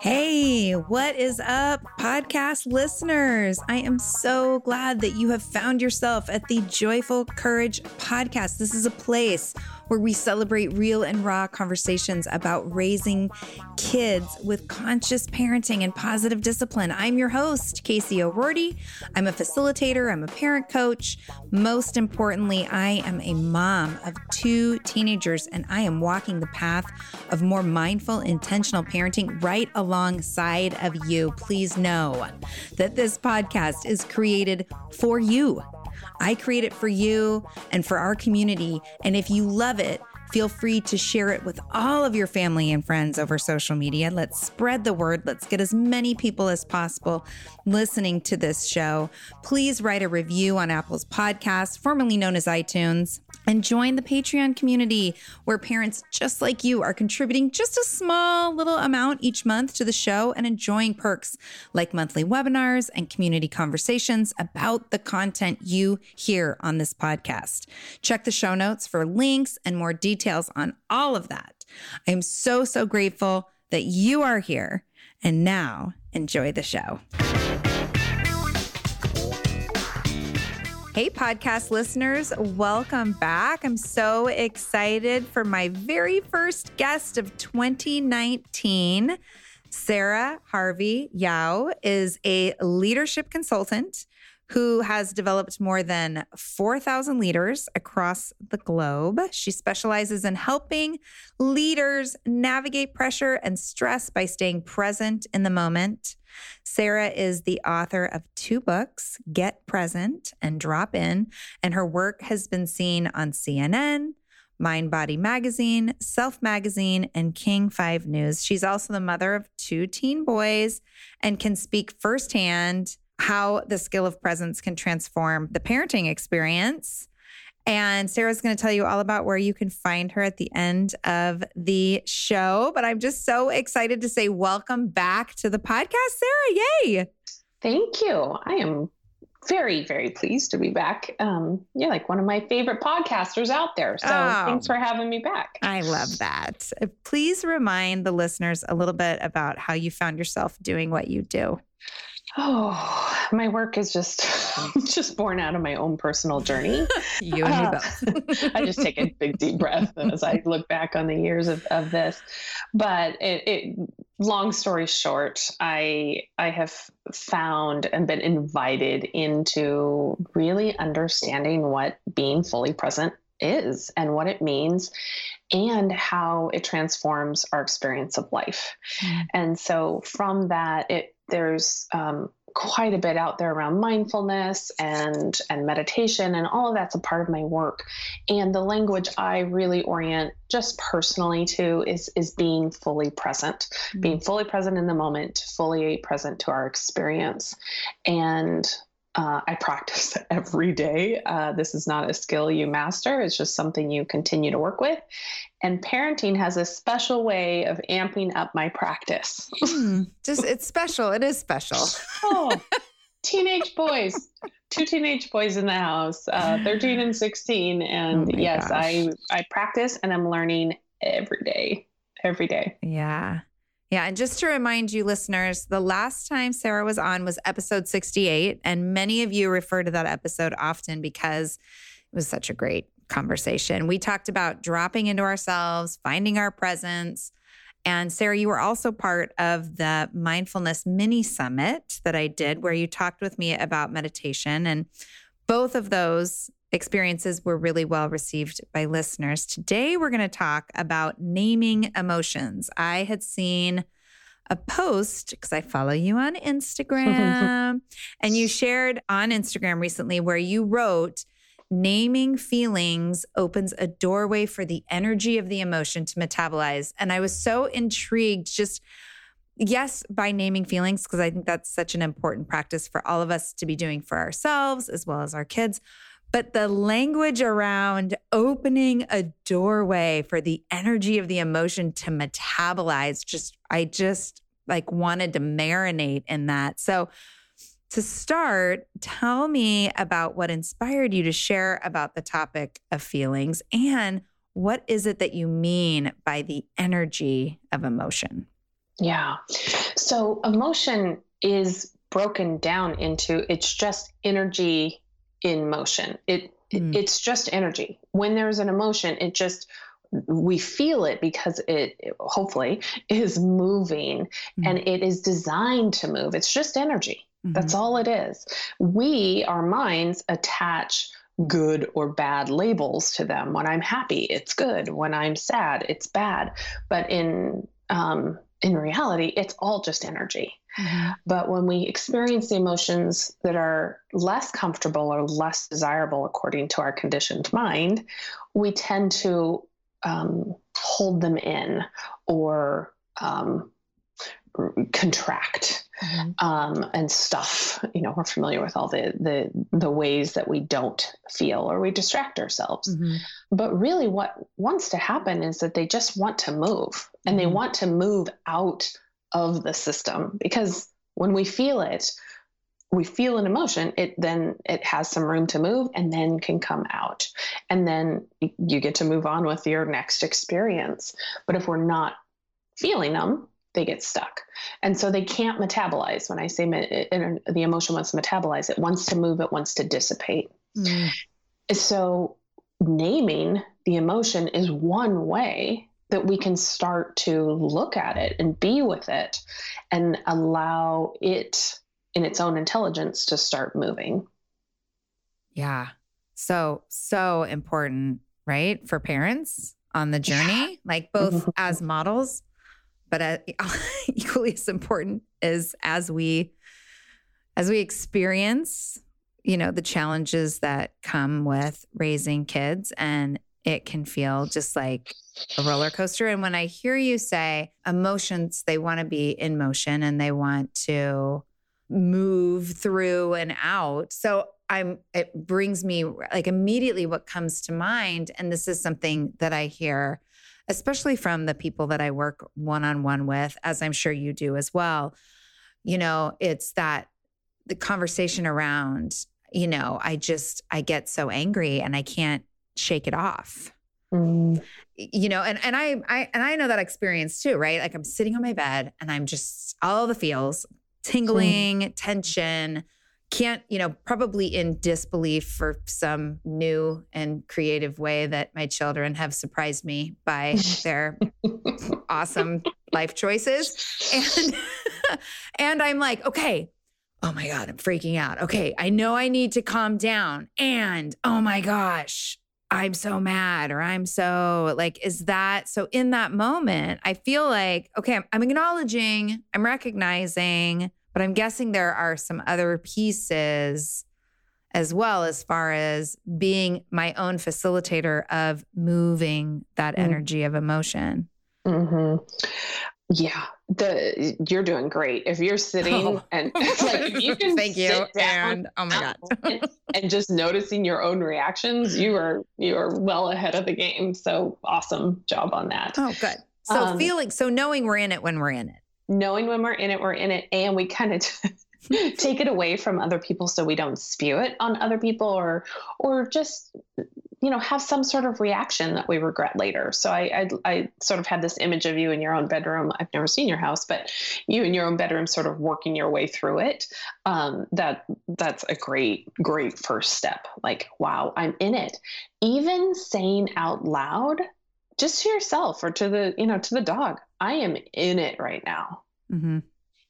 Hey, what is up, podcast listeners? I am so glad that you have found yourself at the Joyful Courage podcast. This is a place where we celebrate real and raw conversations about raising kids with conscious parenting and positive discipline. I'm your host, Casey O'Roarty. I'm a facilitator, I'm a parent coach. Most importantly, I am a mom of two teenagers, and I am walking the path of more mindful, intentional parenting right alongside of you. Please know that this podcast is created for you I create it for you and for our community. And if you love it, feel free to share it with all of your family and friends over social media. Let's spread the word. Let's get as many people as possible listening to this show. Please write a review on Apple's podcast, formerly known as iTunes and join the Patreon community where parents just like you are contributing just a small little amount each month to the show and enjoying perks like monthly webinars and community conversations about the content you hear on this podcast. Check the show notes for links and more details on all of that. I am so, so grateful that you are here. And now enjoy the show. Hey, podcast listeners, welcome back. I'm so excited for my very first guest of 2019. Sara Harvey Yao is a leadership consultant who has developed more than 4,000 leaders across the globe. She specializes in helping leaders navigate pressure and stress by staying present in the moment. Sara is the author of two books, Get Present and Drop In, and her work has been seen on CNN, Mind Body Magazine, Self Magazine, and King 5 News. She's also the mother of two teen boys and can speak firsthand how the skill of presence can transform the parenting experience. And Sara's going to tell you all about where you can find her at the end of the show. But I'm just so excited to say welcome back to the podcast, Sara. Yay. Thank you. I am very, very pleased to be back. Um, you're like one of my favorite podcasters out there. So oh, thanks for having me back. I love that. Please remind the listeners a little bit about how you found yourself doing what you do. Oh, my work is just just born out of my own personal journey. you and uh, me both. I just take a big deep breath as I look back on the years of, of this. But it, it long story short, I I have found and been invited into really understanding what being fully present is and what it means and how it transforms our experience of life. Mm. And so from that it there's um, quite a bit out there around mindfulness and and meditation and all of that's a part of my work and the language i really orient just personally to is is being fully present mm-hmm. being fully present in the moment fully present to our experience and uh, I practice every day. Uh, this is not a skill you master, it's just something you continue to work with. And parenting has a special way of amping up my practice. mm, just it's special. It is special. oh, teenage boys, two teenage boys in the house, uh, 13 and 16. And oh yes, gosh. I, I practice and I'm learning every day, every day. Yeah. Yeah. And just to remind you, listeners, the last time Sara was on was episode 68. And many of you refer to that episode often because it was such a great conversation. We talked about dropping into ourselves, finding our presence, and Sara, you were also part of the mindfulness mini summit that I did, where you talked with me about meditation. And both of those experiences were really well received by listeners. Today, we're going to talk about naming emotions. I had seen a post because I follow you on Instagram, and you shared on Instagram recently where you wrote, naming feelings opens a doorway for the energy of the emotion to metabolize. And I was so intrigued just yes, by naming feelings, because I think that's such an important practice for all of us to be doing for ourselves as well as our kids. But the language around opening a doorway for the energy of the emotion to metabolize, just, I just like wanted to marinate in that. So, to start, tell me about what inspired you to share about the topic of feelings and what is it that you mean by the energy of emotion? Yeah. So, emotion is broken down into it's just energy in motion. It mm. it's just energy. When there's an emotion, it just we feel it because it, it hopefully is moving mm. and it is designed to move. It's just energy. Mm-hmm. That's all it is. We, our minds, attach good or bad labels to them. When I'm happy, it's good. When I'm sad, it's bad. But in um, in reality, it's all just energy. Mm-hmm. But when we experience the emotions that are less comfortable or less desirable according to our conditioned mind, we tend to um, hold them in or um, contract mm-hmm. um, and stuff. You know, we're familiar with all the the the ways that we don't feel or we distract ourselves. Mm-hmm. But really, what wants to happen is that they just want to move, and mm-hmm. they want to move out of the system because when we feel it we feel an emotion it then it has some room to move and then can come out and then you get to move on with your next experience but if we're not feeling them they get stuck. And so they can't metabolize. When I say the emotion wants to metabolize, it wants to move, it wants to dissipate. Mm. So naming the emotion is one way that we can start to look at it and be with it and allow it in its own intelligence to start moving. Yeah. So, so important, right? For parents on the journey, yeah. like both mm-hmm. as models but uh, equally as important is as we as we experience you know the challenges that come with raising kids and it can feel just like a roller coaster and when i hear you say emotions they want to be in motion and they want to move through and out so i'm it brings me like immediately what comes to mind and this is something that i hear especially from the people that I work one on one with, as I'm sure you do as well. You know, it's that the conversation around, you know, I just, I get so angry and I can't shake it off. Mm. You know, and and I I and I know that experience too, right? Like I'm sitting on my bed and I'm just all the feels, tingling, mm. tension, can't, you know, probably in disbelief for some new and creative way that my children have surprised me by their awesome life choices. And and I'm like, okay, oh my God, I'm freaking out. Okay, I know I need to calm down. And oh my gosh, I'm so mad or I'm so like, is that so in that moment? I feel like, okay, I'm, I'm acknowledging, I'm recognizing but I'm guessing there are some other pieces as well as far as being my own facilitator of moving that mm. energy of emotion. Mm-hmm. Yeah, the you're doing great. If you're sitting oh. and like you can thank you and oh my god, and, just noticing your own reactions, you are you are well ahead of the game. So awesome job on that. Oh, good. So um, feeling so knowing we're in it when we're in it knowing when we're in it, we're in it. And we kind of, take it away from other people so we don't spew it on other people or or just you know have some sort of reaction that we regret later. So I, I, I sort of had this image of you in your own bedroom. I've never seen your house but you in your own bedroom sort of working your way through it. Um, that that's a great great first step. Like wow i'm in it. Even saying out loud just to yourself or to the you know to the dog i am in it right now. Mm-hmm.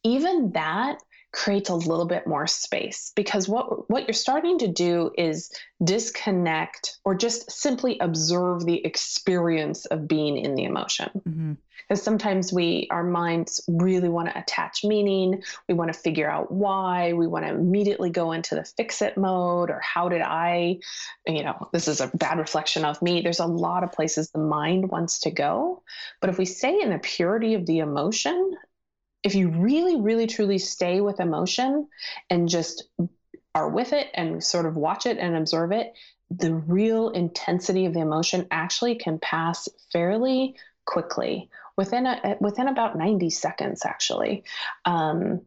even that creates a little bit more space because what what you're starting to do is disconnect or just simply observe the experience of being in the emotion. Mm-hmm. because sometimes we our minds really want to attach meaning. We want to figure out why. We want to immediately go into the fix it mode or how did i you know this is a bad reflection of me. There's a lot of places the mind wants to go. But if we stay in the purity of the emotion if you really, really, truly stay with emotion and just are with it and sort of watch it and observe it, the real intensity of the emotion actually can pass fairly quickly within a within about 90 seconds actually um,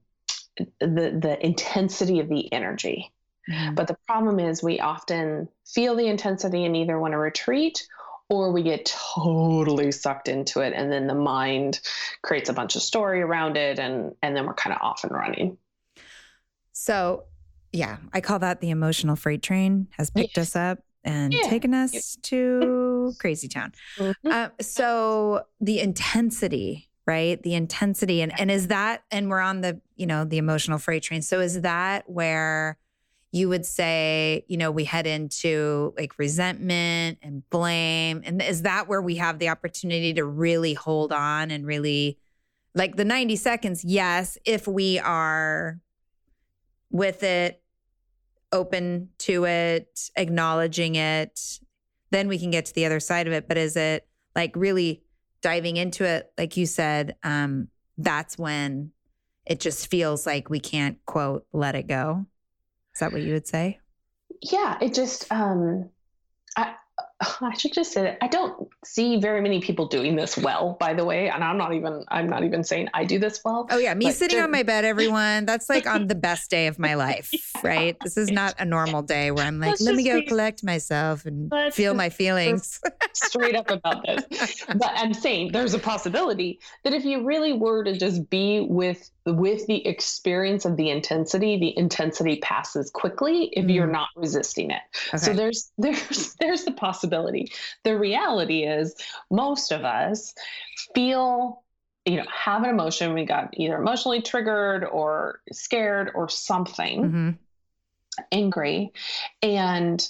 the the intensity of the energy mm-hmm. but the problem is we often feel the intensity and either want to retreat or we get totally sucked into it and then the mind creates a bunch of story around it and and then we're kind of off and running. So yeah i call that the emotional freight train has picked us up and yeah. taken us to crazy town. Mm-hmm. uh, so the intensity right? The intensity and and is that and we're on the you know the emotional freight train. So is that where you would say, you know, we head into like resentment and blame. And is that where we have the opportunity to really hold on and really like the 90 seconds? Yes, if we are with it, open to it, acknowledging it, then we can get to the other side of it. But is it like really diving into it, like you said, um, that's when it just feels like we can't quote let it go is that what you would say? Yeah, it just um I I should just say that I don't see very many people doing this well, by the way. And I'm not even I'm not even saying I do this well. Oh yeah, me sitting on my bed, everyone. That's like on the best day of my life, yeah, right? This is not a normal day where I'm like, Let's me go be, collect myself and feel my feelings. straight up about this. But I'm saying there's a possibility that if you really were to just be with with the experience of the intensity, the intensity passes quickly if mm. you're not resisting it. Okay. So there's there's there's the possibility. The reality is most of us feel you know have an emotion we got either emotionally triggered or scared or something mm-hmm. angry and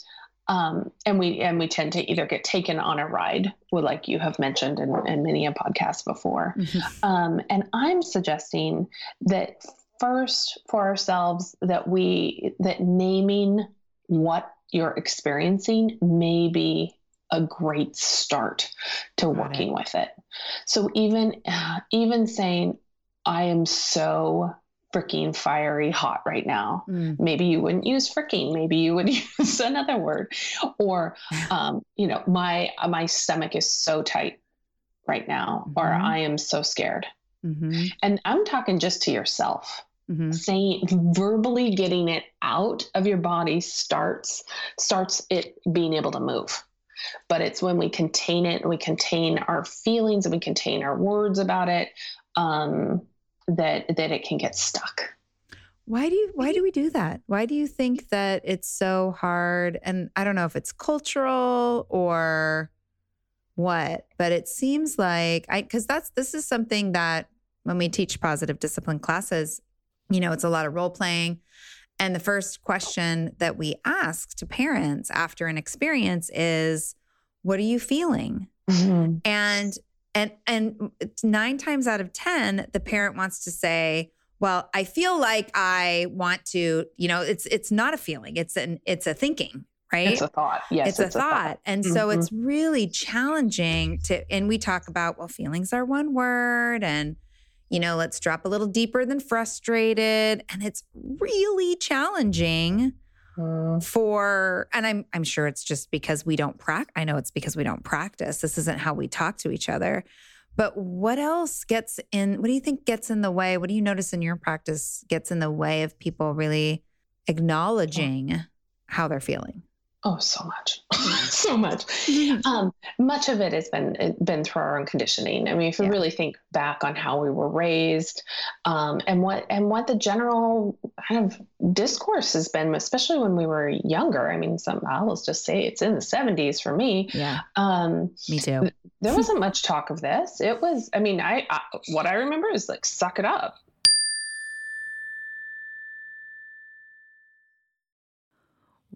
um, and we and we tend to either get taken on a ride, like you have mentioned in, in many a podcast before. Mm-hmm. Um, and I'm suggesting that first for ourselves that we that naming what you're experiencing may be a great start to working it. with it. So even even saying I am so freaking fiery hot right now. Mm. Maybe you wouldn't use freaking. Maybe you would use another word. Or, um, you know, my my stomach is so tight right now, mm-hmm. or I am so scared. Mm-hmm. And I'm talking just to yourself. Mm-hmm. Saying verbally getting it out of your body starts starts it being able to move but it's when we contain it and we contain our feelings and we contain our words about it um, that that it can get stuck. Why do you why do we do that? Why do you think that it's so hard? And I don't know if it's cultural or what, but it seems like I cuz that's this is something that when we teach positive discipline classes, you know, it's a lot of role playing. And the first question that we ask to parents after an experience is, what are you feeling? Mm-hmm. And and and 9 times out of 10 the parent wants to say well i feel like i want to you know it's it's not a feeling it's an it's a thinking right it's a thought yes it's, it's a, thought. thought. and mm-hmm. so it's really challenging to and we talk about well feelings are one word and you know let's drop a little deeper than frustrated and it's really challenging. Mm-hmm. for and I'm I'm sure it's just because we don't practice I know it's because we don't practice. This isn't how we talk to each other. But what else gets in? What do you think gets in the way? What do you notice in your practice gets in the way of people really acknowledging how they're feeling? Oh, so much, so much. Um, much of it has been been through our own conditioning. I mean, if we yeah. really think back on how we were raised, um, and what and what the general kind of discourse has been, especially when we were younger. I mean, some I'll just say it's in the seventies for me. Yeah. Um, me too. there wasn't much talk of this. It was. I mean, I, I what I remember is like suck it up.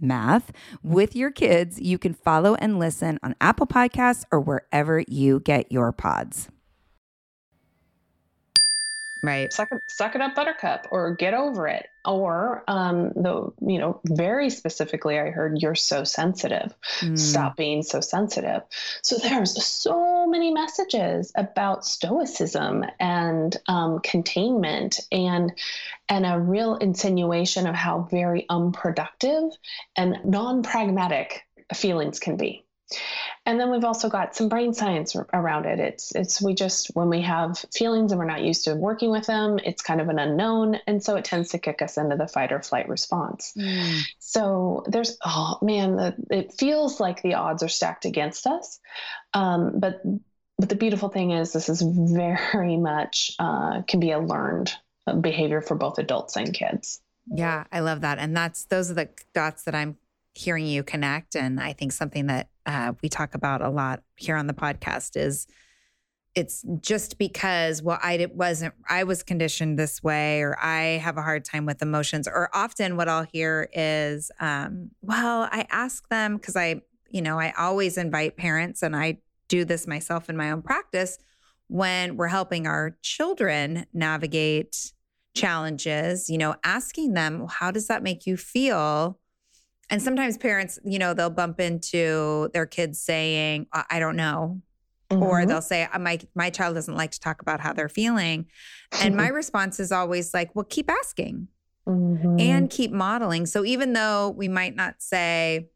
math with your kids, you can follow and listen on Apple Podcasts or wherever you get your pods. Right. Suck it, suck it up, Buttercup, or get over it. Or um, the you know very specifically, I heard you're so sensitive. Mm. Stop being so sensitive. So there's so many messages about stoicism and um, containment and and a real insinuation of how very unproductive and non-pragmatic feelings can be. And then we've also got some brain science around it. It's it's we just when we have feelings and we're not used to working with them, it's kind of an unknown, and so it tends to kick us into the fight or flight response. Mm. So there's oh man, the, it feels like the odds are stacked against us, um, but but the beautiful thing is this is very much uh, can be a learned behavior for both adults and kids. Yeah, I love that, and that's those are the dots that I'm hearing you connect. And I think something that uh, we talk about a lot here on the podcast is it's just because well i wasn't i was conditioned this way or i have a hard time with emotions or often what i'll hear is um, well i ask them because i you know i always invite parents and i do this myself in my own practice when we're helping our children navigate challenges you know asking them well, how does that make you feel and sometimes parents, you know, they'll bump into their kids saying, I don't know. Mm-hmm. Or they'll say, uh, my, my child doesn't like to talk about how they're feeling. And my response is always like, well, keep asking mm-hmm. and keep modeling. So even though we might not say,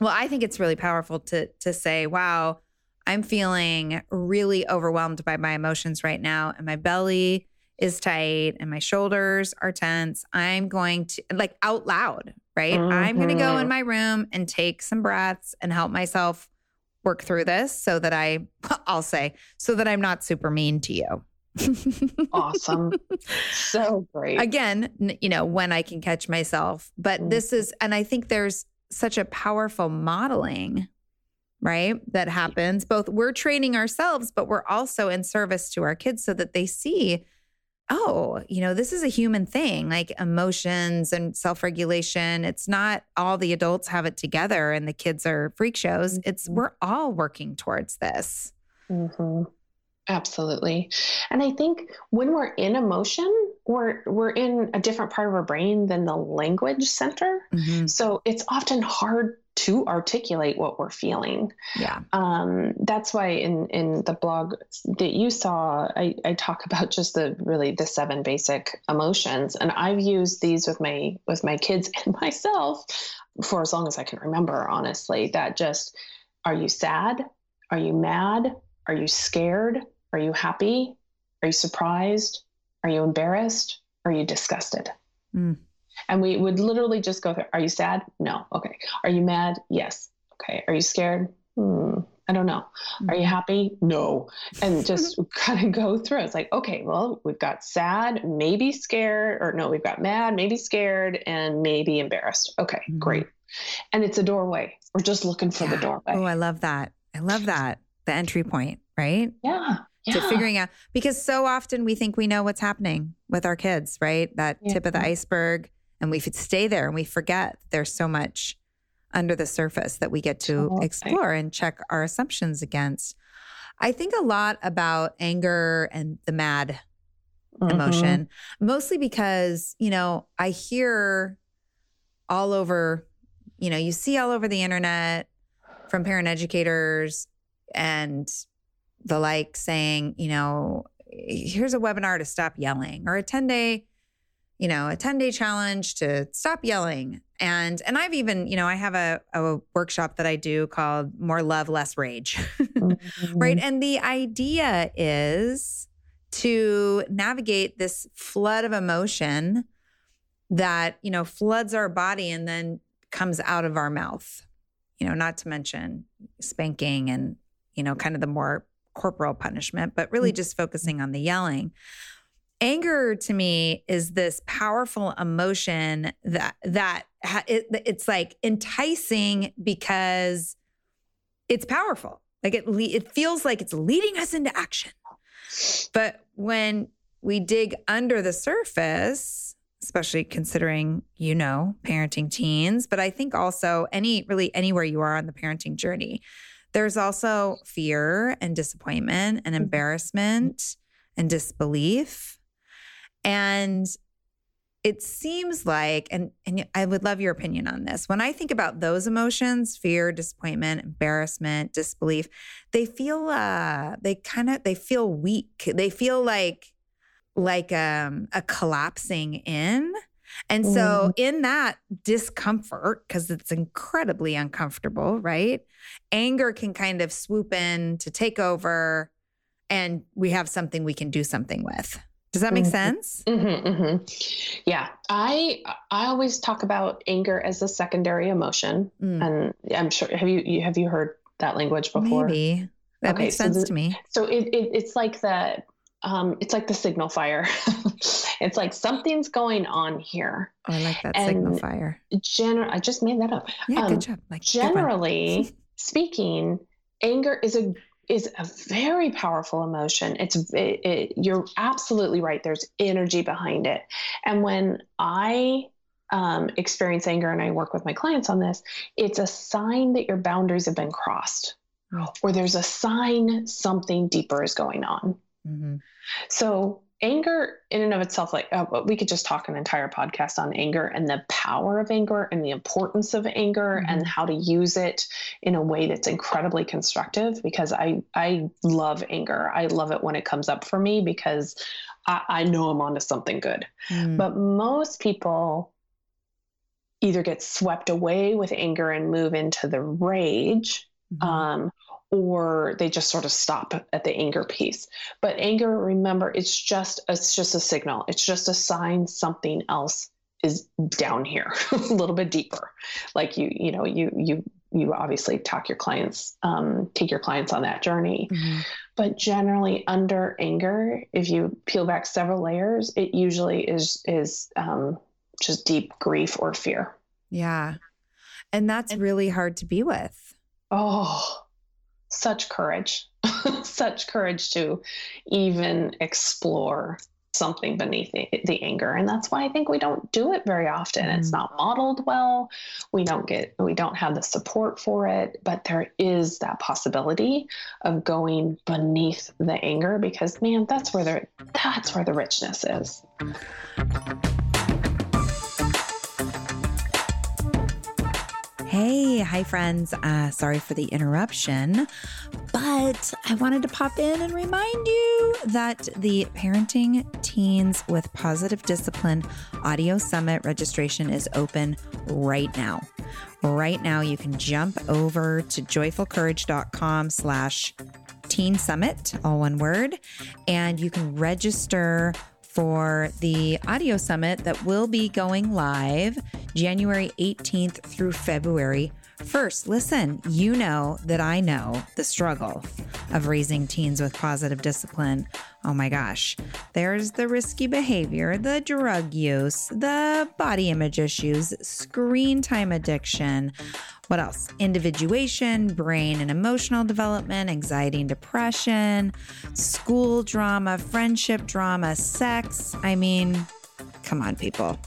well, I think it's really powerful to to say, wow, I'm feeling really overwhelmed by my emotions right now and my belly is tight and my shoulders are tense. I'm going to like out loud, right? Mm-hmm. I'm going to go in mm-hmm. my room and take some breaths and help myself work through this so that I I'll say so that I'm not super mean to you. awesome. So great. Again, you know, when I can catch myself, but mm-hmm. this is and I think there's such a powerful modeling right that happens both we're training ourselves but we're also in service to our kids so that they see oh you know this is a human thing like emotions and self-regulation it's not all the adults have it together and the kids are freak shows it's mm-hmm. we're all working towards this mm-hmm. Absolutely. And I think when we're in emotion, we're we're in a different part of our brain than the language center. Mm-hmm. So it's often hard to articulate what we're feeling. Yeah. Um, that's why in in the blog that you saw, I, I talk about just the really the seven basic emotions. And I've used these with my with my kids and myself for as long as I can remember, honestly. That just are you sad? Are you mad? Are you scared? Are you happy? Are you surprised? Are you embarrassed? Are you disgusted? Mm. And we would literally just go through Are you sad? No. Okay. Are you mad? Yes. Okay. Are you scared? Hmm. I don't know. Are you mm-hmm. happy? No. And just kind of go through. It's like, okay, well, we've got sad, maybe scared, or no, we've got mad, maybe scared, and maybe embarrassed. Okay, mm-hmm. great. And it's a doorway. We're just looking for yeah. the doorway. Oh, I love that. I love that. The entry point, right? Yeah yeah. to figuring out because so often we think we know what's happening with our kids, right? That yeah. tip of the iceberg, and we stay there and we forget there's so much under the surface that we get to oh, explore and check our assumptions against. I think a lot about anger and the mad mm-hmm. emotion, mostly because, you know, I hear all over, you know, you see all over the internet from parent educators and the like saying, you know, here's a webinar to stop yelling or a 10 day, you know, a 10 day challenge to stop yelling. And and I've even, you know, I have a, a workshop that I do called More Love, Less Rage. mm-hmm. Right. And the idea is to navigate this flood of emotion that, you know, floods our body and then comes out of our mouth. You know, not to mention spanking and, you know, kind of the more corporal punishment, but really mm. just focusing on the yelling. Anger to me is this powerful emotion that that it, it's like enticing because it's powerful. Like it it feels like it's leading us into action. But when we dig under the surface, especially considering you know parenting teens, but I think also any really anywhere you are on the parenting journey, there's also fear and disappointment and mm-hmm. embarrassment and disbelief. And it seems like, and, and I would love your opinion on this. When I think about those emotions, fear, disappointment, embarrassment, disbelief, they feel uh they kind of they feel weak. They feel like like um a collapsing in and so, mm. in that discomfort, because it's incredibly uncomfortable, right? Anger can kind of swoop in to take over, and we have something we can do something with. Does that make mm-hmm. sense? Mm-hmm, mm-hmm. Yeah, I I always talk about anger as a secondary emotion, mm. and I'm sure have you have you heard that language before? Maybe that okay, makes sense so the, to me. So it, it, it's like the um, it's like the signal fire. it's like something's going on here. Oh, I like that and signal fire. Gener- I just made that up. Yeah, um, good job. Like generally speaking, anger is a is a very powerful emotion. It's it, it, you're absolutely right. There's energy behind it, and when I um, experience anger and I work with my clients on this, it's a sign that your boundaries have been crossed, oh. or there's a sign something deeper is going on. Mm-hmm. So anger in and of itself like uh, we could just talk an entire podcast on anger and the power of anger and the importance of anger mm-hmm. and how to use it in a way that's incredibly constructive because i i love anger i love it when it comes up for me because i, I know i'm onto something good mm. but most people either get swept away with anger and move into the rage mm-hmm. um, or they just sort of stop at the anger piece. But anger, remember, it's just it's just a signal. It's just a sign something else is down here, a little bit deeper. Like you, you know, you you you obviously talk your clients, um, take your clients on that journey. Mm-hmm. But generally, under anger, if you peel back several layers, it usually is is um, just deep grief or fear. Yeah, and that's really hard to be with. Oh, such courage, such courage to even explore something beneath the, the, anger. And that's why i think we don't do it very often. Mm. it's not modeled well. We don't get we don't have the support for it. But there is that possibility of going beneath the anger because man that's where the that's where the richness is Hey, hi, friends. Uh, sorry for the interruption, but I wanted to pop in and remind you that the Parenting Teens with Positive Discipline Audio Summit registration is open right now. Right now, you can jump over to joyfulcourage.com slash teen summit, all one word, and you can register for the audio summit that will be going live January 18th through February 1st. Listen, you know that I know the struggle of raising teens with positive discipline. Oh my gosh. There's the risky behavior, the drug use, the body image issues, screen time addiction what else? Individuation, brain and emotional development, anxiety and depression, school drama, friendship drama, sex. I mean, come on, people.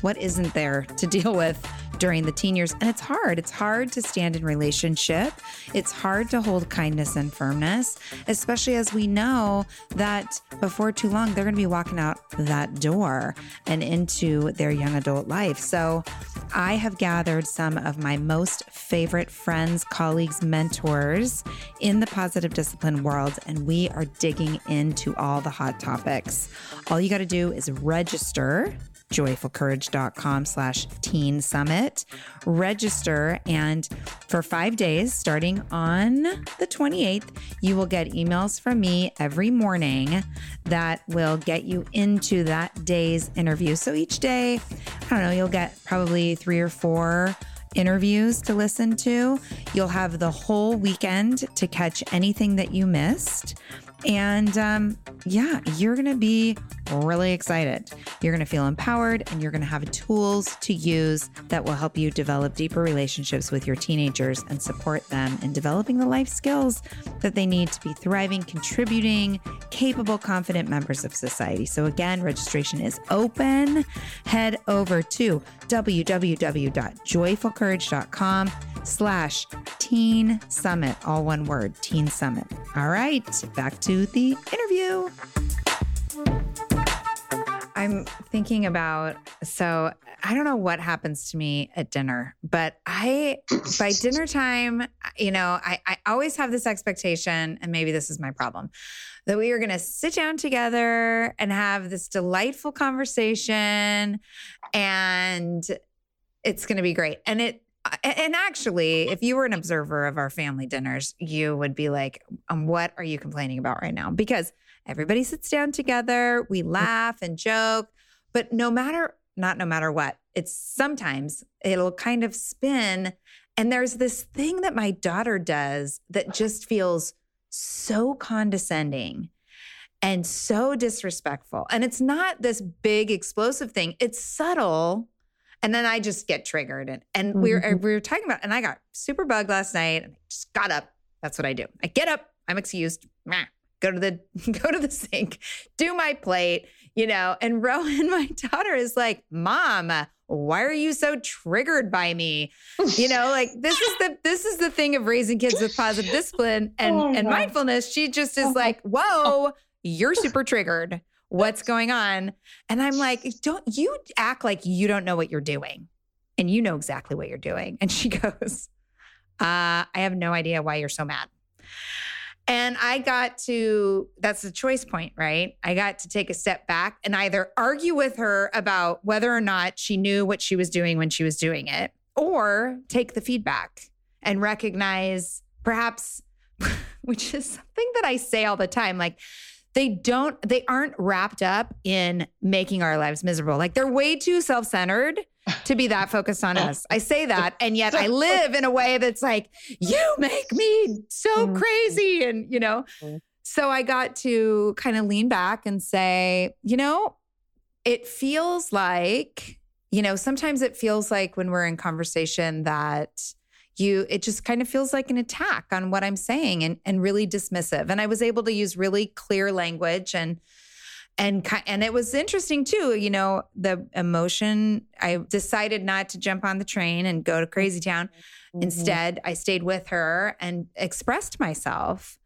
What isn't there to deal with during the teen years. And it's hard. It's hard to stand in relationship. It's hard to hold kindness and firmness, especially as we know that before too long, they're going to be walking out that door and into their young adult life. So I have gathered some of my most favorite friends, colleagues, mentors in the positive discipline world, and we are digging into all the hot topics. All you got to do is register joyfulcourage.com slash teen summit. Register and for five days, starting on the 28th, you will get emails from me every morning that will get you into that day's interview. So each day, I don't know, you'll get probably three or four interviews to listen to. You'll have the whole weekend to catch anything that you missed. And um, yeah, you're going to be really excited. You're going to feel empowered and you're going to have tools to use that will help you develop deeper relationships with your teenagers and support them in developing the life skills that they need to be thriving, contributing, capable, confident members of society. So, again, registration is open. Head over to www.joyfulcourage.com slash teen summit, all one word, teen summit. All right, back to the interview. I'm thinking about so I don't know what happens to me at dinner, but I by dinner time, you know, I, I always have this expectation, and maybe this is my problem, that we are gonna sit down together and have this delightful conversation and it's gonna be great. And it and actually, if you were an observer of our family dinners, you would be like, um, what are you complaining about right now? Because everybody sits down together, we laugh and joke, but no matter, not no matter what, it's sometimes it'll kind of spin. And there's this thing that my daughter does that just feels so condescending and so disrespectful. And it's not this big explosive thing, it's subtle and then I just get triggered. And, and mm-hmm. we, were, we were talking about, and I got super bugged last night and I just got up. That's what I do. I get up, I'm excused, go to the, go to the sink, do my plate, you know, and Rowan, my daughter is like, mom, why are you so triggered by me? You know, like this is the this is the thing of raising kids with positive discipline and, oh, and mindfulness. She just is like, whoa, you're super triggered What's going on? And I'm like, don't you act like you don't know what you're doing. And you know exactly what you're doing. And she goes, uh, I have no idea why you're so mad. And I got to, that's the choice point, right? I got to take a step back and either argue with her about whether or not she knew what she was doing when she was doing it, or take the feedback and recognize perhaps, which is something that I say all the time, like, they don't, they aren't wrapped up in making our lives miserable. Like they're way too self centered to be that focused on us. I say that, and yet I live in a way that's like, you make me so mm-hmm. crazy. And, you know, mm-hmm. so I got to kind of lean back and say, you know, it feels like, you know, sometimes it feels like when we're in conversation that, you it just kind of feels like an attack on what i'm saying and and really dismissive. And i was able to use really clear language and and and it was interesting too you know the emotion i decided not to jump on the train and go to crazy town. Mm-hmm. instead i stayed with her and expressed myself.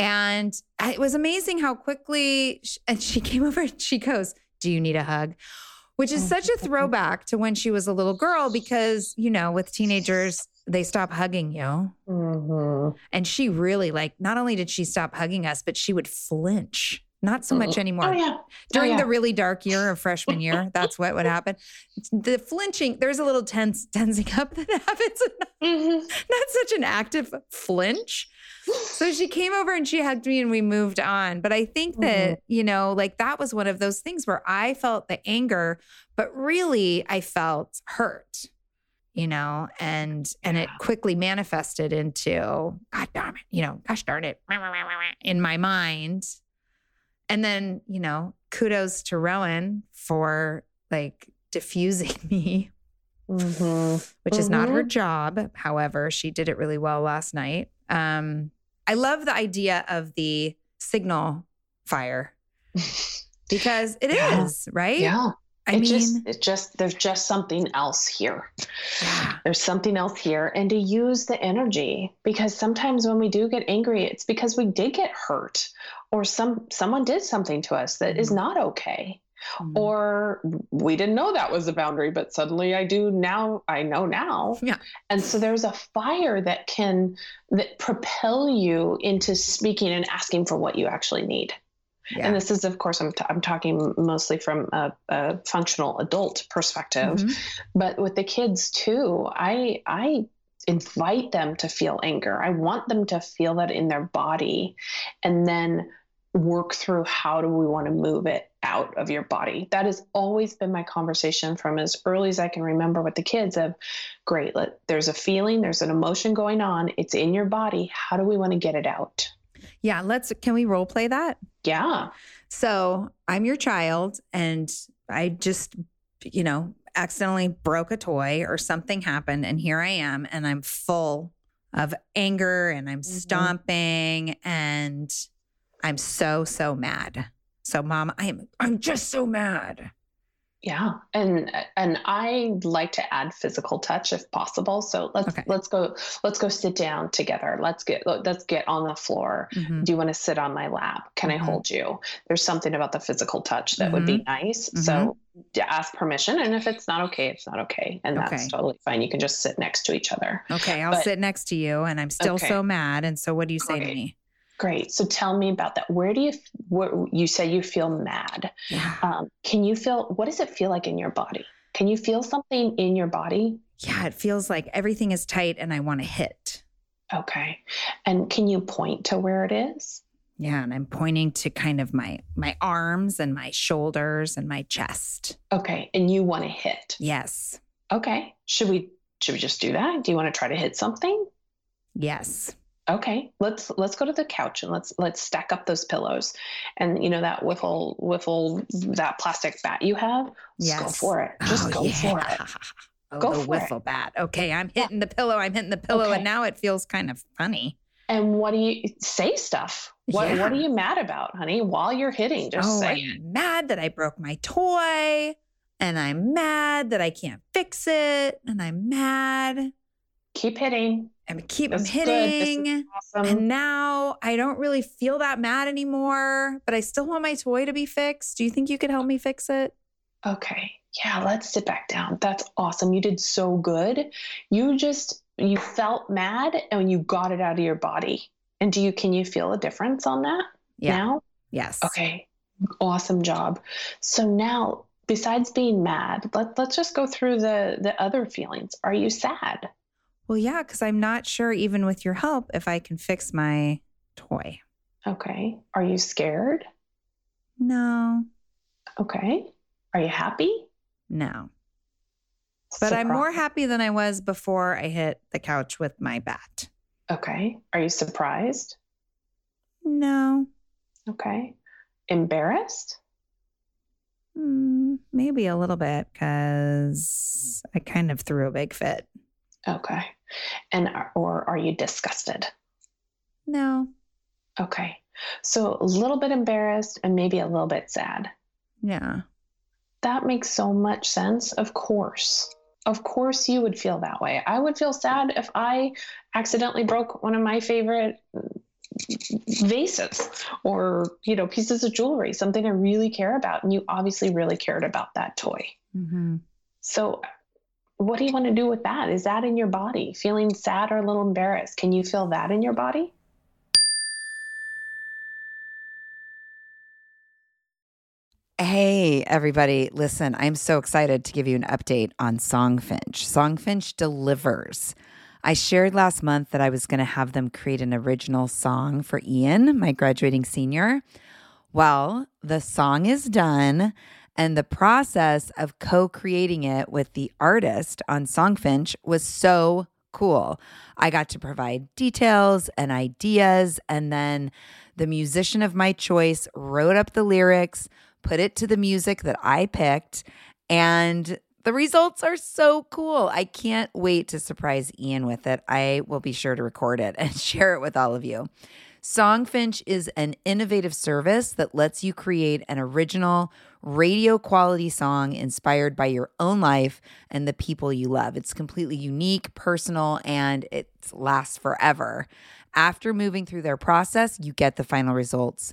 And it was amazing how quickly she, and she came over and she goes do you need a hug? Which is such a throwback to when she was a little girl because you know with teenagers they stop hugging you. Mm-hmm. And she really like, not only did she stop hugging us, but she would flinch. Not so much anymore. Oh, yeah. During oh, yeah. the really dark year of freshman year, that's what would happen. The flinching, there's a little tense tensing up that happens. Mm-hmm. Not such an active flinch. So she came over and she hugged me and we moved on. But I think that, mm-hmm. you know, like that was one of those things where I felt the anger, but really I felt hurt you know, and and it quickly manifested into God darn it, you know, gosh darn it, in my mind. And then, you know, kudos to Rowan for like diffusing me, mm-hmm. which mm-hmm. is not her mm-hmm. job. However, she did it really well last night. Um, I love the idea of the signal fire because it yeah. is right? Yeah. I it mean, just, it just, there's just something else here. Yeah. There's something else here. And to use the energy, because sometimes when we do get angry, it's because we did get hurt or some, someone did something to us that mm. is not okay. Mm. Or we didn't know that was a boundary, but suddenly I do now. I know now. Yeah. And so there's a fire that can that propel you into speaking and asking for what you actually need. Yeah. And this is, of course, I'm, t- I'm talking mostly from a, a functional adult perspective, mm-hmm. but with the kids too, I, I invite them to feel anger. I want them to feel that in their body and then work through how do we want to move it out of your body. That has always been my conversation from as early as I can remember with the kids of great, let, there's a feeling, there's an emotion going on, it's in your body. How do we want to get it out? Yeah, let's can we role play that? Yeah. So, I'm your child and I just you know, accidentally broke a toy or something happened and here I am and I'm full of anger and I'm mm-hmm. stomping and I'm so so mad. So mom, I'm I'm just so mad. Yeah, and and I like to add physical touch if possible. So let's okay. let's go let's go sit down together. Let's get let's get on the floor. Mm-hmm. Do you want to sit on my lap? Can mm-hmm. I hold you? There's something about the physical touch that mm-hmm. would be mm-hmm. nice. Mm-hmm. So ask permission, and if it's not okay, it's not okay, and okay. that's totally fine. You can just sit next to each other. Okay, I'll but, sit next to you, and I'm still okay. so mad. And so, what do you say to me? Great. So tell me about that. Where do you, where, you say you feel mad. Yeah. Um, can you feel, what does it feel like in your body? Can you feel something in your body? Yeah, it feels like everything is tight and I want to hit. Okay. And can you point to where it is? Yeah, and I'm pointing to kind of my my arms and my shoulders and my chest. Okay, and you want to hit. Yes. Okay. Should we should we just do that? Do you want to try to hit something? Yes okay let's let's go to the couch and let's let's stack up those pillows. And you know that wiffle wiffle that plastic bat you have yes. go for it. Just oh, go yeah. for it. Oh, go the for wiffle it. bat. Okay i'm hitting the pillow i'm hitting the pillow okay. and now it feels kind of funny. And what do you say stuff. What yeah. what are you mad about honey while you're hitting? Just oh, say. I'm mad that i broke my toy and i'm mad that i can't fix it and i'm mad. Keep hitting and keep That's them good. This is hitting. Awesome. And now I don't really feel that mad anymore, but I still want my toy to be fixed. Do you think you could help me fix it? Okay. Yeah, let's sit back down. That's awesome. You did so good. You just you felt mad and you got it out of your body. And do you can you feel a difference on that now? Yes. Okay. Awesome job. So now besides being mad, let, let's just go through the the other feelings. Are you sad? Well, yeah, because I'm not sure, even with your help, if I can fix my toy. Okay. Are you scared? No, Okay. Are you happy? no. But I'm more happy than I was before I hit the couch with my bat. Okay. Are you surprised? No, Okay. Embarrassed? mm, maybe a little bit because I kind of threw a big fit. Okay. And or are you disgusted? No, Okay. So a little bit embarrassed and maybe a little bit sad. yeah. That makes so much sense. Of course. Of course you would feel that way. I would feel sad if I accidentally broke one of my favorite vases or, you know, pieces of jewelry, something I really care about and you obviously really cared about that toy. hmm So what do you want to do with that? Is that in your body? Feeling sad or a little embarrassed? Can you feel that in your body? Hey, everybody. Listen, I'm so excited to give you an update on Songfinch. Songfinch delivers. I shared last month that I was going to have them create an original song for Ian, my graduating senior. Well, the song is done, and the process of co creating it with the artist on Songfinch was so cool. I got to provide details and ideas, and then the musician of my choice wrote up the lyrics, put it to the music that I picked, and the results are so cool. I can't wait to surprise Ian with it. I will be sure to record it and share it with all of you. Songfinch is an innovative service that lets you create an original radio quality song inspired by your own life and the people you love. It's completely unique, personal, and it lasts forever. After moving through their process, you get the final results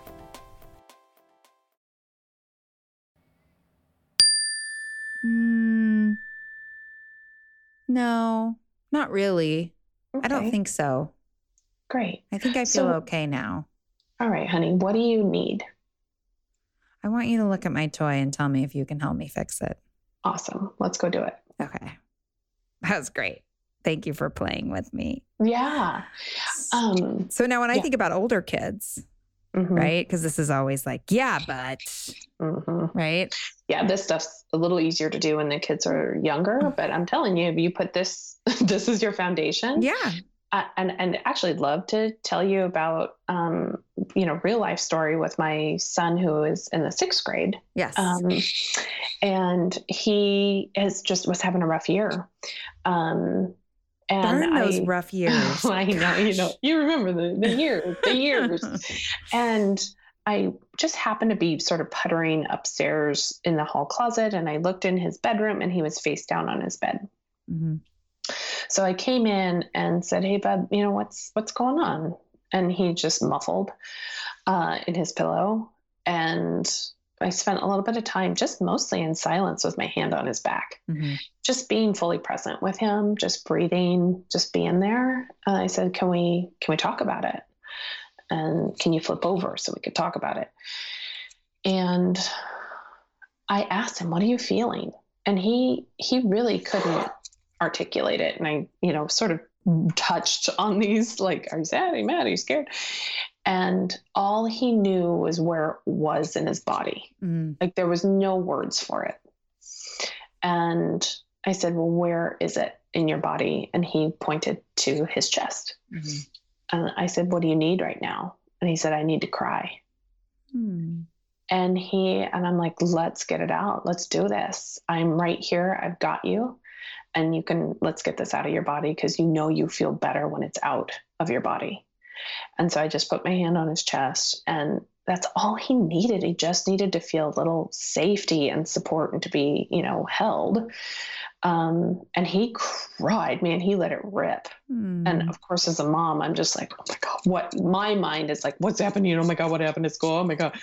No, not really. I don't think so. Great. I think I feel So- okay now. All right, honey. What do you need? I want you to look at my toy and tell me if you can help me fix it. Awesome. Let's go do it. Okay. That was great. Thank you for playing with me. Yeah. Um. So now when I think about older kids, mhm, right? Because this is always like, yeah, but, mhm. right? Yeah, this stuff's a little easier to do when the kids are younger. But I'm telling you, if you put this, this is your foundation. Yeah. uh, and and actually love to tell you about um, you know real life story with my son who is in the sixth grade Yes. um, and he is just was having a rough year um, and Darn those I, rough years. I know you know you remember the the years the years and I just happened to be sort of puttering upstairs in the hall closet and I looked in his bedroom and he was face down on his bed Mhm. So I came in and said, "Hey, bud, you know what's what's going on?" And he just muffled uh, in his pillow, and I spent a little bit of time just mostly in silence with my hand on his back, mm-hmm. just being fully present with him, just breathing, just being there. And I said, "Can we can we talk about it? And can you flip over so we could talk about it?" And I asked him, "What are you feeling?" And he he really couldn't articulate it. And I, you know, sort of touched on these like, are you sad? Are you mad? Are you scared? And all he knew was where it was in his body. Mm. Like there was no words for it. And I said, Well, where is it in your body? And he pointed to his chest. Mm-hmm. And I said, What do you need right now? And he said, I need to cry. Mm. And he, and I'm like, Let's get it out. Let's do this. I'm right here. I've got you and you can let's get this out of your body because you know you feel better when it's out of your body and so i just put my hand on his chest and that's all he needed. He just needed to feel a little safety and support and to be you know held. Um, and he cried man. He let it rip. Mm. and of course as a mom i'm just like oh my god what my mind is like what's happening? Oh my god what happened? At school oh my god.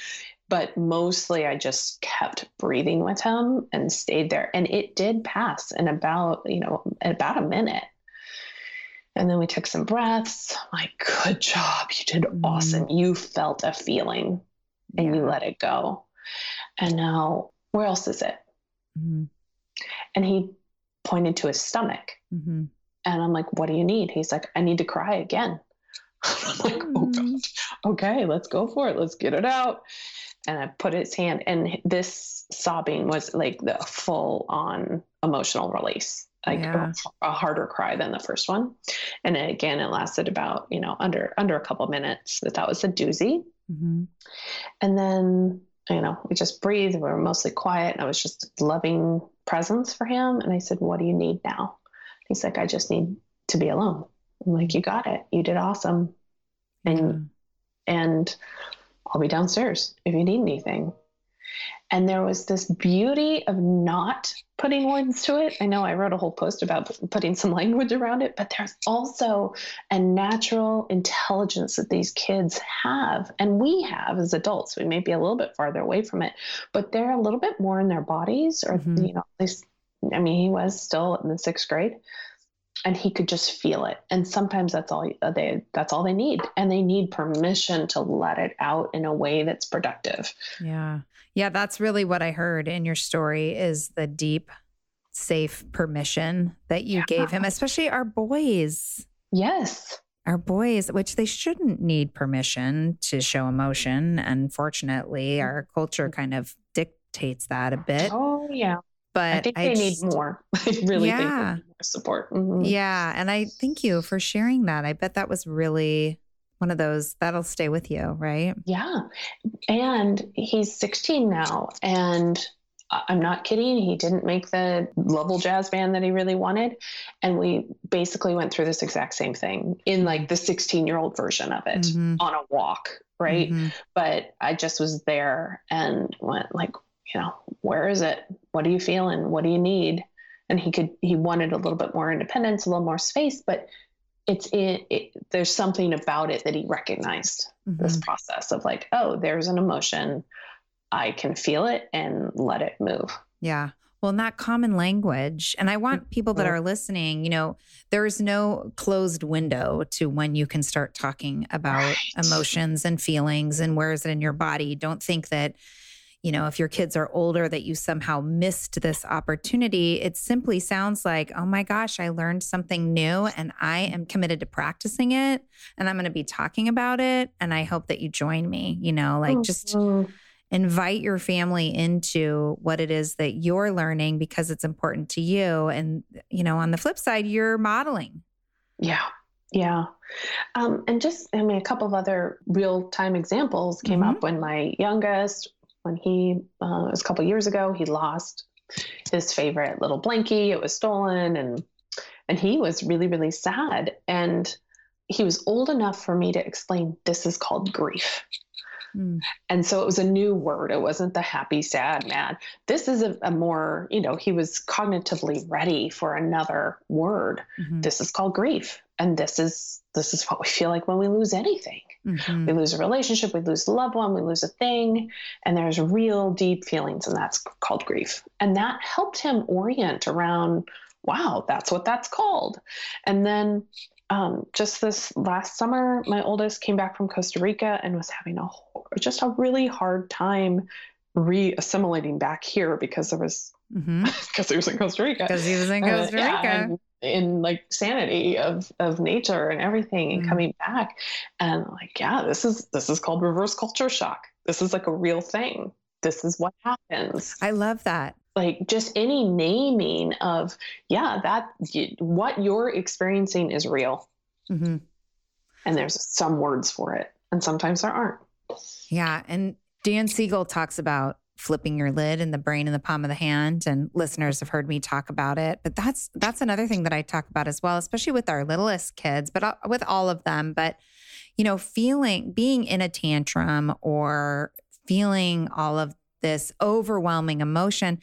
But mostly I just kept breathing with him and stayed there. And it did pass in about, you know, about a minute. And then we took some breaths. Like, good job. You did mm-hmm. awesome. You felt a feeling and yeah. you let it go. And now, where else is it? Mm-hmm. And he pointed to his stomach. Mm-hmm. And I'm like, what do you need? He's like, I need to cry again. I'm like, oh God. Mm-hmm. Okay, let's go for it. Let's get it out and I put his hand, and this sobbing was like the full on emotional release, like yeah. a, a, harder cry than the first one. And then again, it lasted about, you know, under, under a couple minutes that that was a doozy. Mm-hmm. And then, you know, we just breathed. We were mostly quiet. And I was just loving presence for him. And I said, what do you need now? He's like, I just need to be alone. I'm like, you got it. You did awesome. And, yeah. and I'll be downstairs if you need anything. And there was this beauty of not putting words to it. I know I wrote a whole post about putting some language around it, but there's also a natural intelligence that these kids have, and we have as adults. We may be a little bit farther away from it, but they're a little bit more in their bodies, or, mm-hmm. you know, at least, I mean, he was still in the sixth grade and he could just feel it. And sometimes that's all uh, they that's all they need. And they need permission to let it out in a way that's productive. Yeah. Yeah that's really what i heard in your story is the deep safe permission that you yeah. gave him especially our boys. Yes. Our boys which they shouldn't need permission to show emotion. Unfortunately our culture kind of dictates that a bit. Oh yeah but I think they just, need more. I really yeah. think they need more support. Mm-hmm. Yeah. And I thank you for sharing that. I bet that was really one of those that'll stay with you, right? Yeah. And he's 16 now. And I'm not kidding. He didn't make the level jazz band that he really wanted. And we basically went through this exact same thing in like the 16 year old version of it mm-hmm. on a walk. Right. Mm-hmm. But I just was there and went like, you know, where is it? What are you feeling? What do you need? And he could, he wanted a little bit more independence, a little more space, but it's in, it, there's something about it that he recognized mm-hmm. this process of like, oh, there's an emotion. I can feel it and let it move. Yeah. Well, not common language. And I want people that are listening, you know, there's no closed window to when you can start talking about right. emotions and feelings and where is it in your body. Don't think that you know, if your kids are older, that you somehow missed this opportunity. It simply sounds like, oh my gosh, I learned something new and I am committed to practicing it and I'm going to be talking about it. And I hope that you join me, you know, like just mm-hmm. invite your family into what it is that you're learning because it's important to you. And, you know, on the flip side, you're modeling. Yeah. Yeah. Um, and just, I mean, a couple of other real time examples came mm-hmm. up when my youngest when he uh, it was a couple years ago he lost his favorite little blankie it was stolen and and he was really really sad and he was old enough for me to explain this is called grief Mm. And so it was a new word. It wasn't the happy, sad, mad. This is a, a more, you know, he was cognitively ready for another word. Mm-hmm. This is called grief. And this is this is what we feel like when we lose anything. Mm-hmm. We lose a relationship, we lose a loved one, we lose a thing, and there's real deep feelings, and that's called grief. And that helped him orient around, wow, that's what that's called. And then um, just this last summer, my oldest came back from Costa Rica and was having a just a really hard time re-assimilating back here because there was because mm-hmm. he was in Costa Rica. Because he was in uh, Costa Rica. Uh, yeah, in like sanity of of nature and everything and mm-hmm. coming back. And like yeah this is this is called reverse culture shock. This is like a real thing. This is what happens. I love that. Like just any naming of yeah that what you're experiencing is real. Mm-hmm. and there's some words for it and sometimes there aren't. Yeah and dan siegel talks about flipping your lid and the brain in the palm of the hand and listeners have heard me talk about it. But that's that's another thing that i talk about as well especially with our littlest kids but uh, with all of them. But you know feeling being in a tantrum or feeling all of this overwhelming emotion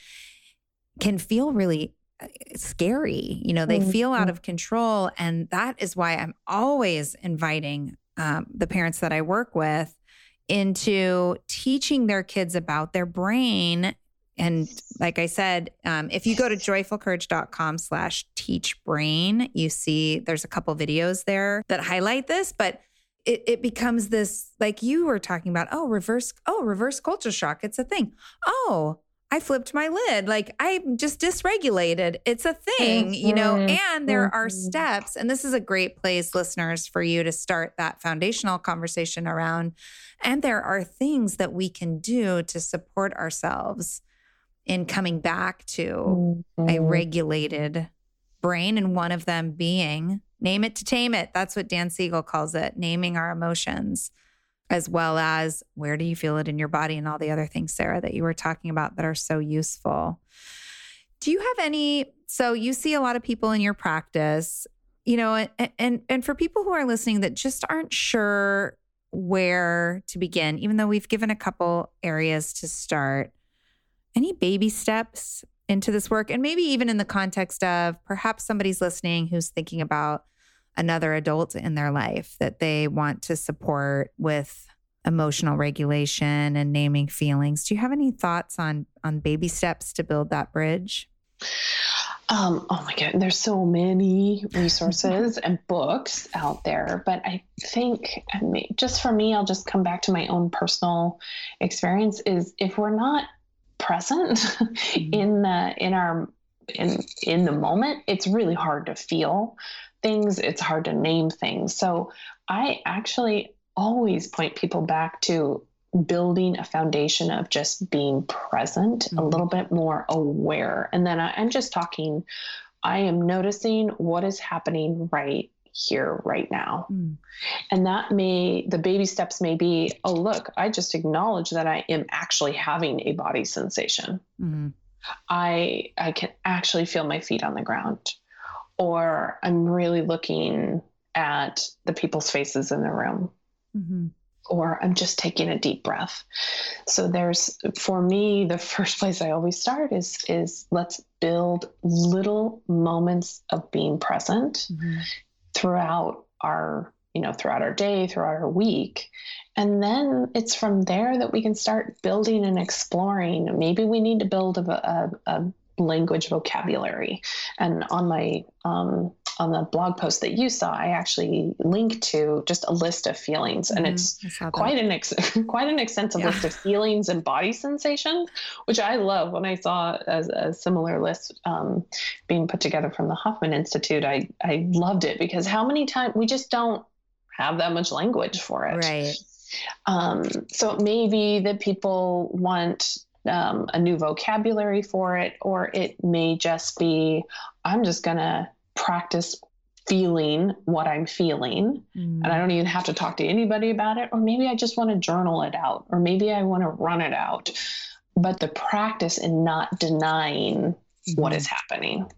can feel really uh, scary. You know they mm-hmm. feel out of control and that is why i'm always inviting um, the parents that i work with into teaching their kids about their brain. And like i said um, if you go to joyfulcourage.com slash teach brain you see there's a couple videos there that highlight this but it, it becomes this like you were talking about oh reverse oh reverse culture shock it's a thing. Oh I flipped my lid. Like I'm just dysregulated. It's a thing, mm-hmm. you know, mm-hmm. and there are mm-hmm. steps. And this is a great place, listeners, for you to start that foundational conversation around. And there are things that we can do to support ourselves in coming back to mm-hmm. a regulated brain. And one of them being name it to tame it. That's what Dan Siegel calls it naming our emotions as well as where do you feel it in your body and all the other things, Sara, that you were talking about that are so useful. Do you have any? So you see a lot of people in your practice, you know, and and, and for people who are listening that just aren't sure where to begin, even though we've given a couple areas to start, any baby steps into this work, and maybe even in the context of perhaps somebody's listening who's thinking about another adult in their life that they want to support with emotional regulation and naming feelings. Do you have any thoughts on on baby steps to build that bridge? Um, oh my God, there's so many resources and books out there, but I think I mean, just for me, I'll just come back to my own personal experience is if we're not present mm-hmm. in the in our in in the moment, it's really hard to feel things, it's hard to name things. So I actually always point people back to building a foundation of just being present, mm-hmm. a little bit more aware. And then I, I'm just talking, I am noticing what is happening right here right now. Mm. And that may, the baby steps may be, oh, look, I just acknowledge that I am actually having a body sensation. Mm. I, I can actually feel my feet on the ground or I'm really looking at the people's faces in the room. Mm-hmm. Or I'm just taking a deep breath. So there's for me the first place I always start is is let's build little moments of being present mm-hmm. throughout our you know throughout our day throughout our week and then it's from there that we can start building and exploring maybe we need to build a, a, a language vocabulary. And on my um, on the blog post that you saw, I actually linked to just a list of feelings, and mm-hmm. it's quite an ex- quite an extensive yeah. list of feelings and body sensations, which I love. When I saw a, a similar list um, being put together from the Hoffman Institute, I I loved it because how many times we just don't have that much language for it, right? Um, so it may be that people want um, a new vocabulary for it, or it may just be I'm just going to practice feeling what I'm feeling. Mm. And I don't even have to talk to anybody about it. Or maybe I just want to journal it out, or maybe I want to run it out. But the practice in not denying mm-hmm. what is happening.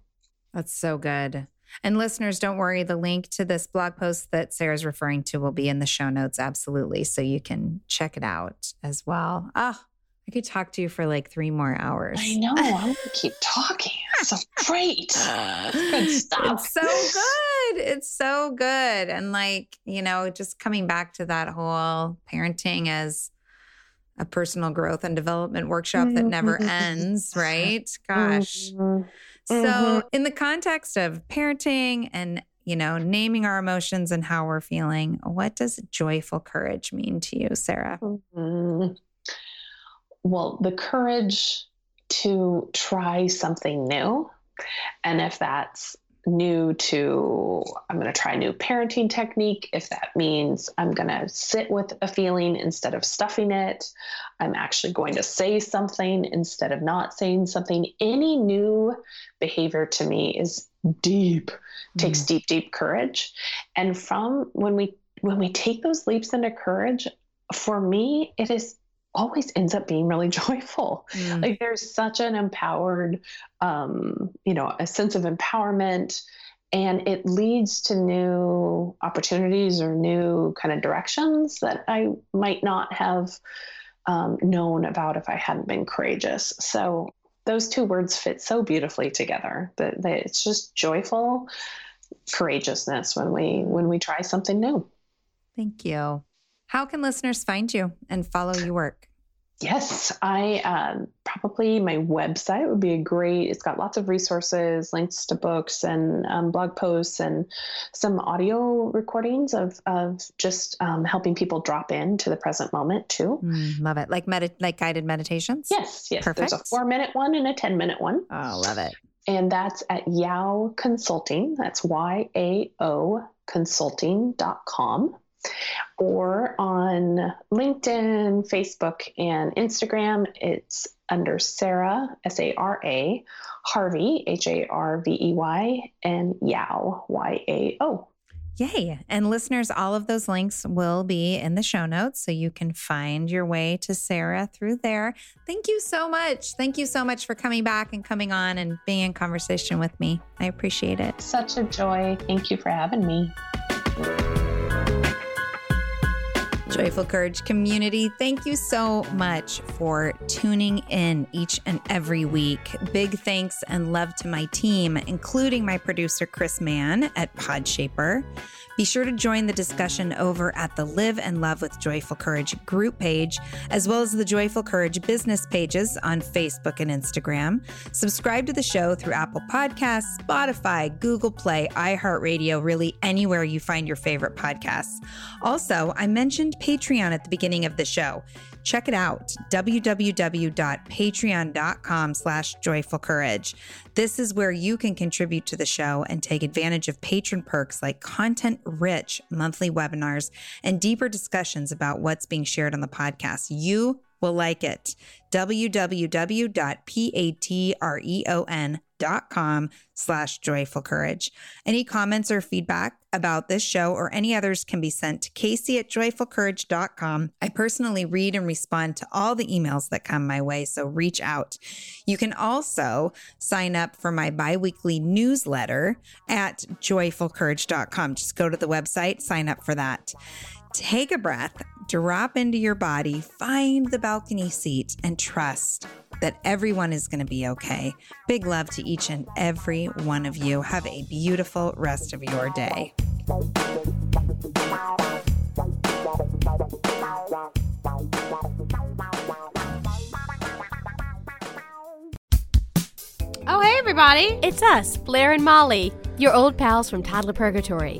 That's so good. And listeners, don't worry. The link to this blog post that Sara's referring to will be in the show notes, absolutely. So you can check it out as well. Oh, I could talk to you for like three more hours. I know. I want to keep talking. It's so great. good stuff. It's so good. It's so good. And like, you know, just coming back to that whole parenting as a personal growth and development workshop that never ends, right? Gosh. Mhm. So, Mhm. in the context of parenting and, you know, naming our emotions and how we're feeling, what does joyful courage mean to you, Sara? Mhm. Well, the courage to try something new. And if that's new to, I'm going to try a new parenting technique. If that means I'm going to sit with a feeling instead of stuffing it, I'm actually going to say something instead of not saying something. Any new behavior to me is deep, takes mm. deep, deep courage. And from when we, when we take those leaps into courage, for me, it is always ends up being really joyful. Mm. Like there's such an empowered, um, you know, a sense of empowerment, and it leads to new opportunities or new kind of directions that I might not have um, known about if I hadn't been courageous. So those two words fit so beautifully together that, that it's just joyful courageousness when we when we try something new. Thank you. How can listeners find you and follow your work? Yes, I um, probably my website would be a great. It's got lots of resources, links to books and um, blog posts, and some audio recordings of of just um, helping people drop in to the present moment too. Mm, love it. Like med- like guided meditations? Yes, yes. There's a Perfect. four minute one and a ten minute one, Oh, love it. and that's at Yao Consulting. That's Y A O Consulting.com. Or on LinkedIn, Facebook, and Instagram, it's under Sara, S A R A, Harvey, H A R V E Y, and Yao, Y A O. Yay. And listeners, all of those links will be in the show notes so you can find your way to Sara through there. Thank you so much. Thank you so much for coming back and coming on and being in conversation with me. I appreciate it. Such a joy. Thank you for having me. Joyful Courage community, thank you so much for tuning in each and every week. Big thanks and love to my team, including my producer, Chris Mann at Podshaper. Be sure to join the discussion over at the Live and Love with Joyful Courage group page, as well as the Joyful Courage business pages on Facebook and Instagram. Subscribe to the show through Apple Podcasts, Spotify, Google Play, iHeartRadio, really anywhere you find your favorite podcasts. Also, I mentioned Patreon at the beginning of the show. Check it out, www.patreon.com slash joyful courage. This is where you can contribute to the show and take advantage of patron perks like content-rich monthly webinars and deeper discussions about what's being shared on the podcast. You will like it. www.patreon.com slash joyful courage. Any comments or feedback about this show or any others can be sent to Casey at joyfulcourage.com. I personally read and respond to all the emails that come my way, so reach out. You can also sign up for my bi-weekly newsletter at joyfulcourage.com. Just go to the website, sign up for that. Take a breath, drop into your body, find the balcony seat, and trust that everyone is going to be okay. Big love to each and every one of you. Have a beautiful rest of your day. Oh, hey, everybody! It's us, Blair and Molly, your old pals from Toddler Purgatory.